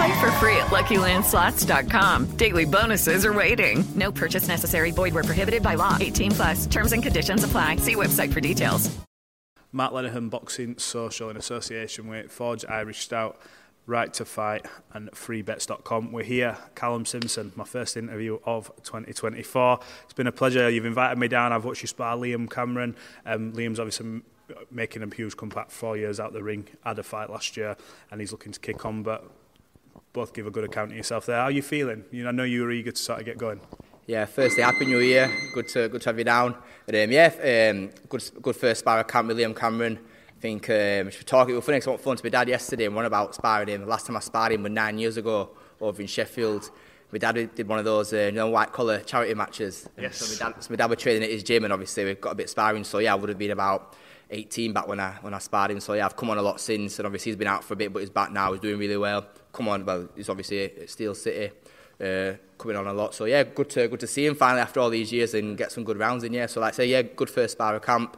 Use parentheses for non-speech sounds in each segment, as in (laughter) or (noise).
Play for free at LuckyLandSlots.com. Daily bonuses are waiting. No purchase necessary. Void where prohibited by law. 18 plus. Terms and conditions apply. See website for details. Matt Lenihan Boxing Social in association with Forged Irish Stout, Ready To Fight, and FreeBets.com. We're here, Callum Simpson, my first interview of 2024. It's been a pleasure. You've invited me down. I've watched you spar Liam Cameron. Um, Liam's obviously making a huge comeback four years out the ring. Had a fight last year, and he's looking to kick on. But both give a good account of yourself there. How are you feeling? You know, I know you were eager to sort of get going. Yeah, firstly, happy new year. Good to good to have you down. And, um, yeah, um, good good first sparring camp with Liam Cameron. I think um, we talking. It was funny. I went phone to my dad yesterday and one about sparring him. The last time I sparred him was nine years ago over in Sheffield. My dad did one of those, uh, you know, white collar charity matches. Yes. So my, dad, so my dad was training at his gym, and obviously we've got a bit of sparring. So yeah, I would have been about 18 back when I when I sparred him. So yeah, I've come on a lot since, and obviously he's been out for a bit, but he's back now. He's doing really well. Come on, well, he's obviously at Steel City. Uh, coming on a lot, so yeah, good to good to see him finally after all these years and get some good rounds in. Yeah, so like I say, yeah, good first sparrer camp.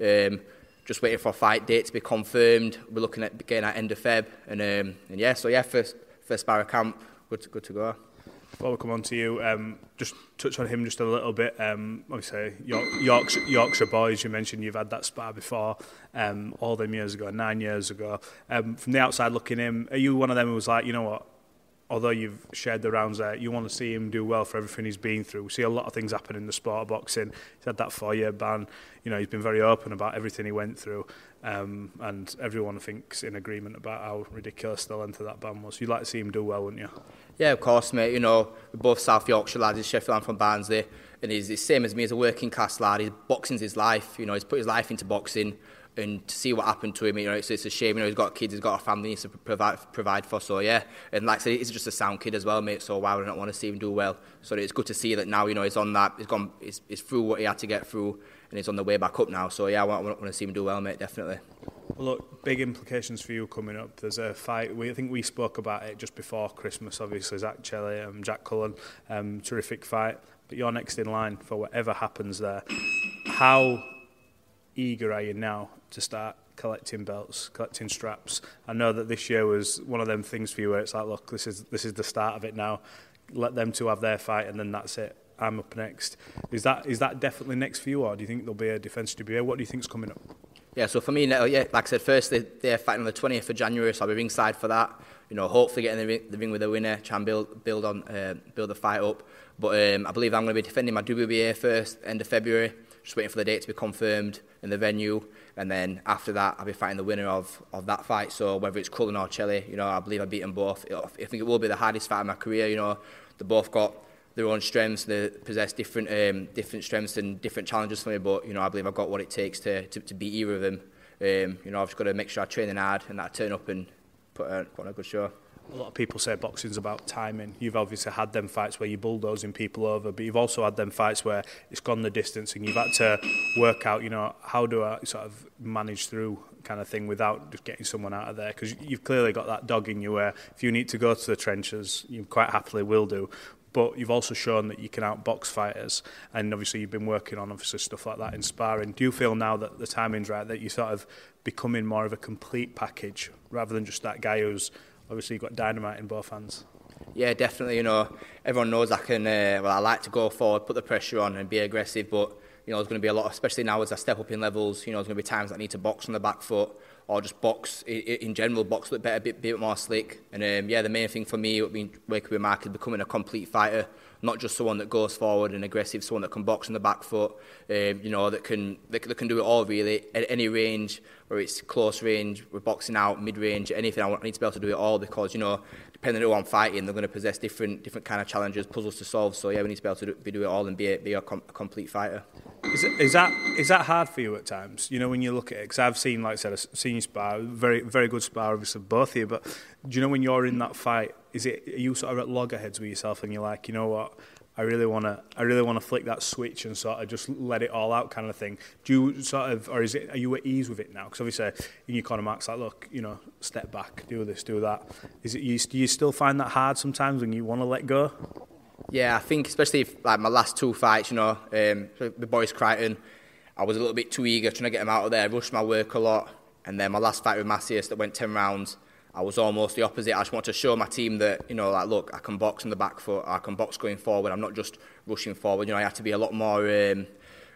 Um, just waiting for a fight date to be confirmed. We're looking at getting at end of Feb, and um, and yeah, so yeah, first first sparrer camp, good to, good to go. Before we'll come on to you, um, just touch on him just a little bit. Um, obviously, York, Yorkshire, Yorkshire boys, you mentioned you've had that spar before, um, all them years ago, nine years ago. Um, from the outside looking in, are you one of them who was like, you know what, although you've shared the rounds there, you want to see him do well for everything he's been through. We see a lot of things happen in the sport of boxing. He's had that four-year ban. You know, he's been very open about everything he went through, um, and everyone thinks in agreement about how ridiculous the length of that ban was. You'd like to see him do well, wouldn't you? Yeah, of course, mate. You know, we're both South Yorkshire lads. He's Sheffield, I'm from Barnsley, and he's the same as me as a working class lad. He's boxing's his life. You know, he's put his life into boxing. and to see what happened to him, you know, it's, it's a shame. You know, he's got kids, he's got a family he needs to provide provide for. So yeah, and like I said, he's just a sound kid as well, mate. So why would I not want to see him do well? So it's good to see that now. You know, he's on that. He's gone. He's, he's through what he had to get through, and he's on the way back up now. So yeah, I want, I want to see him do well, mate. Definitely. Well, look, big implications for you coming up. There's a fight. We I think we spoke about it just before Christmas. Obviously, Zak Chelli and Jack Cullen, um, terrific fight. But you're next in line for whatever happens there. How eager are you now to start collecting belts, collecting straps? I know that this year was one of them things for you where it's like, look, this is this is the start of it now. Let them two have their fight, and then that's it. I'm up next. Is that is that definitely next for you, or do you think there'll be a defence to WBA? What do you think's coming up? Yeah, so for me, yeah, like I said, first they're fighting on the 20th of January, so I'll be ringside for that. You know, hopefully getting the ring, the ring with the winner, try and build build on uh, build the fight up. But um, I believe I'm going to be defending my WBA first, end of February. Just waiting for the date to be confirmed in the venue, and then after that, I'll be fighting the winner of, of that fight. So whether it's Cullen or Chelli, you know, I believe I beat them both. I think it will be the hardest fight of my career. You know, they both got their own strengths. They possess different um, different strengths and different challenges for me. But you know, I believe I've got what it takes to to, to beat either of them. Um, you know, I've just got to make sure I train hard and that I turn up and put, put on a good show. A lot of people say boxing's about timing. You've obviously had them fights where you're bulldozing people over, but you've also had them fights where it's gone the distance and you've had to work out, you know, how do I sort of manage through kind of thing without just getting someone out of there? Because you've clearly got that dog in you where if you need to go to the trenches, you quite happily will do. But you've also shown that you can outbox fighters, and obviously you've been working on obviously stuff like that in sparring. Do you feel now that the timing's right that you're sort of becoming more of a complete package rather than just that guy who's obviously got dynamite in both hands? Yeah, definitely. You know, everyone knows I can. Uh, well, I like to go forward, put the pressure on, and be aggressive. But you know, there's going to be a lot, especially now as I step up in levels. You know, there's going to be times that I need to box on the back foot or just box in general, box a bit better, a bit, bit more slick. And um, yeah, the main thing for me, being working with Mark, is becoming a complete fighter, not just someone that goes forward and aggressive, someone that can box on the back foot, um, you know, that can that, that can do it all really at any range, whether it's close range, we're boxing out, mid range, anything. I, want, I need to be able to do it all because you know, depending on who I'm fighting, they're going to possess different different kind of challenges, puzzles to solve. So yeah, we need to be able to do, be do it all and be a, be a, com- a complete fighter. Is, is that is that hard for you at times? You know, when you look at it, because I've seen, like I said, I've seen you spar, very very good spar, obviously both of you. But do you know when you're in that fight, is it are you sort of at loggerheads with yourself, and you're like, you know what? I really want to, I really want to flick that switch and sort of just let it all out, kind of thing. Do you sort of, or is it, are you at ease with it now? Because obviously, in your corner, Mark's like, look, you know, step back, do this, do that. Is it, you, do you still find that hard sometimes when you want to let go? Yeah, I think especially if, like my last two fights, you know, um, with Boris Crighton, I was a little bit too eager trying to get him out of there, rushed my work a lot, and then my last fight with Macias that went ten rounds, I was almost the opposite. I just wanted to show my team that, you know, like, look, I can box on the back foot, I can box going forward. I'm not just rushing forward. You know, I have to be a lot more, um,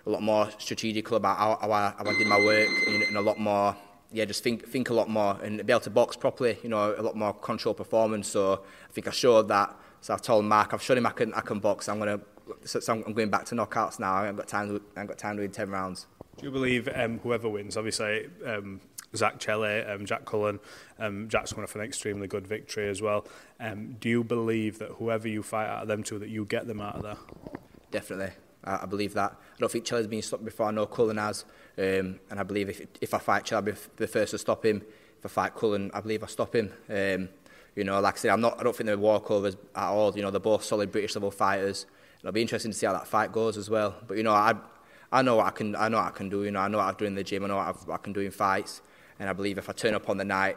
a lot more strategical about how, how, I, how I did my work and, and a lot more, yeah, just think think a lot more and be able to box properly. You know, a lot more control performance. So I think I showed that. So I've told Mark, I've shown him I can I can box. I'm gonna, so I'm going back to knockouts now. I haven't got time. To, I haven't got time to win ten rounds. Do you believe um, whoever wins, obviously, um, Zak Chelli, um, Jack Cullen, um, Jack's going for an extremely good victory as well. Um, do you believe that whoever you fight out of them two, that you get them out of there? Definitely. I, I believe that. I don't think Chelli's been stopped before. I know Cullen has. Um, and I believe if, if I fight Chelli, I'll be the first to stop him. If I fight Cullen, I believe I stop him. Um, you know, like I said, I'm not, I don't think they're walkovers at all. You know, they're both solid British level fighters. It'll be interesting to see how that fight goes as well. But you know, I, I know what I can, I know what I can do. You know, I know what I do in the gym. I know what, what I can do in fights. And I believe if I turn up on the night,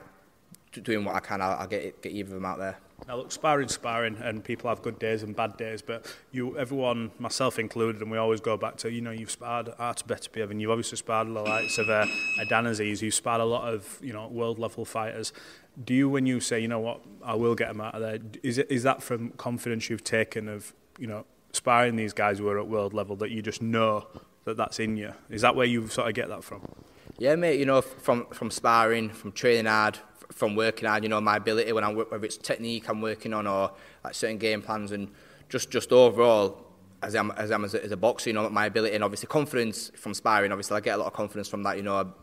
doing what I can, I'll, I'll get get either of them out there. Now, look, sparring, sparring, and people have good days and bad days, but you, everyone, myself included, and we always go back to, you know, you've sparred Artur Beterbiev, and you've obviously sparred the likes of uh, you've sparred a lot of, you know, world-level fighters. Do you, when you say, you know what, I will get them out of there, is, it, is that from confidence you've taken of, you know, sparring these guys who are at world level, that you just know that that's in you? Is that where you sort of get that from? Yeah, mate, you know, from, from sparring, from training hard, from working hard, you know, my ability when I'm whether it's technique I'm working on or like certain game plans and just just overall as I'm as I'm as a, as a boxer, you know, my ability and obviously confidence from sparring. Obviously, I get a lot of confidence from that. You know,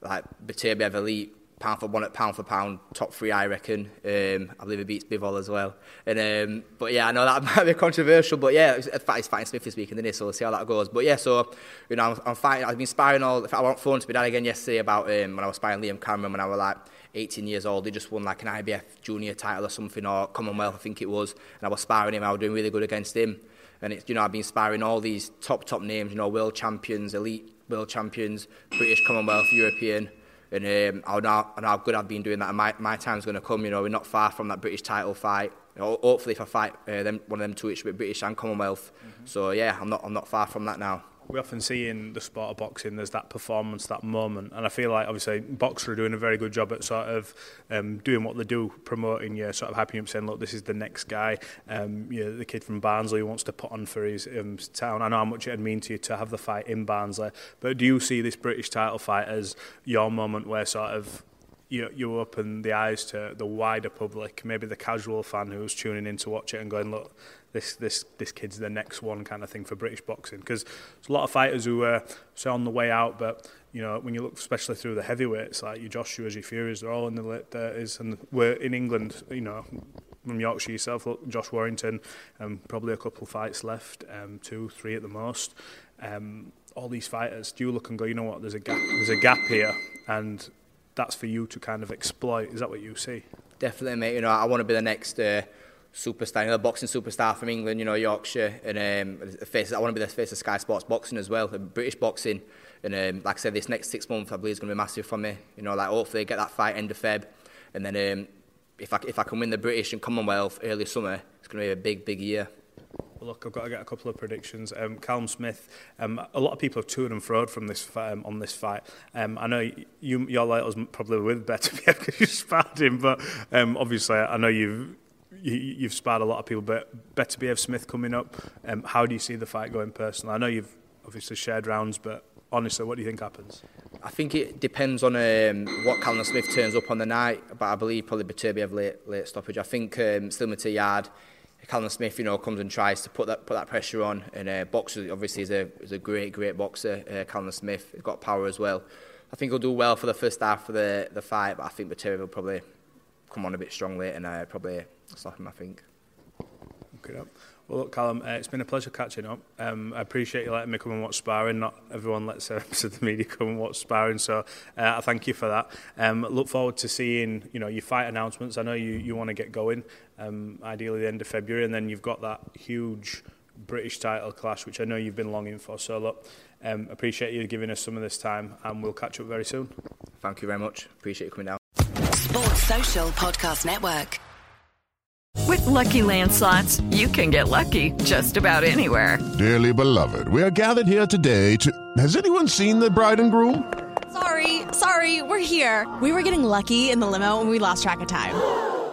like Beterbiev elite pound for one at pound for pound, top three, I reckon. Um, I believe he beats Bivol as well. And um, but yeah, I know that (laughs) might be controversial, but yeah, it's, fighting Smith this week in the so we'll see how that goes. But yeah, so you know, I'm, I'm fighting. I've been sparring all. I want phone to be dad again yesterday about um, when I was sparring Liam Cameron when I was like 18 years old. He just won like an IBF junior title or something, or Commonwealth, I think it was. And I was sparring him. I was doing really good against him. And it's, you know, I've been sparring all these top, top names, you know, world champions, elite world champions, British, Commonwealth, European. And um, I know, I how good I've been doing that. And my, my time's going to come, you know, we're not far from that British title fight. You know, hopefully, if I fight uh, them, one of them two, it should be British and Commonwealth. Mm-hmm. So, yeah, I'm not, I'm not far from that now we often see in the sport of boxing there's that performance, that moment, and I feel like obviously boxers are doing a very good job at sort of um, doing what they do, promoting you, sort of happy up saying, look, this is the next guy. Um, you know, the kid from Barnsley who wants to put on for his um, town. I know how much it'd mean to you to have the fight in Barnsley, but do you see this British title fight as your moment where sort of you, you open the eyes to the wider public, maybe the casual fan who's tuning in to watch it and going, look, this this this kid's the next one kind of thing for British boxing because there's a lot of fighters who are say on the way out, but you know when you look especially through the heavyweights like your Joshua's, your Furies, they're all in the late thirties, and we're in England, you know. From Yorkshire yourself, look, Josh Warrington, um, probably a couple fights left, um, two, three at the most. Um, all these fighters, do you look and go, you know what? There's a gap. There's a gap here, and that's for you to kind of exploit. Is that what you see? Definitely, mate. You know, I want to be the next uh, superstar, you boxing superstar from England, you know, Yorkshire, and um, face. I want to be the face of Sky Sports boxing as well, British boxing. And um, like I said, this next six months, I believe, is going to be massive for me. You know, like hopefully get that fight end of Feb, and then um, if I if I can win the British and Commonwealth early summer, it's going to be a big, big year. Well, look, I've got to get a couple of predictions. Um, Callum Smith, um, a lot of people have toured and froed from this um, on this fight. Um, I know you, your was probably with better (laughs) because you sparred him, but um, obviously I know you've you, you've sparred a lot of people, but Beterbiev Smith coming up. Um, how do you see the fight going personally? I know you've obviously shared rounds, but honestly, what do you think happens? I think it depends on um, what Callum Smith turns up on the night, but I believe probably Beterbiev late late stoppage. I think um, still yard. Callum Smith, you know, comes and tries to put that put that pressure on. And uh, boxer obviously is a is a great great boxer. Uh, Callum Smith, he's got power as well. I think he'll do well for the first half of the the fight, but I think Beterbiev will probably come on a bit strongly and uh, probably stop him. I think. Okay. Well, look, Callum, uh, it's been a pleasure catching up. Um, I appreciate you letting me come and watch sparring. Not everyone lets (laughs) uh, the media come and watch sparring, so uh, I thank you for that. Um, look forward to seeing you know your fight announcements. I know you, you want to get going, um, ideally the end of February, and then you've got that huge British title clash, which I know you've been longing for. So look, um, appreciate you giving us some of this time, and we'll catch up very soon. Thank you very much. Appreciate you coming down. Sports Social Podcast Network. With Lucky Land slots, you can get lucky just about anywhere. Dearly beloved, we are gathered here today to. Has anyone seen the bride and groom? Sorry, sorry, we're here. We were getting lucky in the limo and we lost track of time.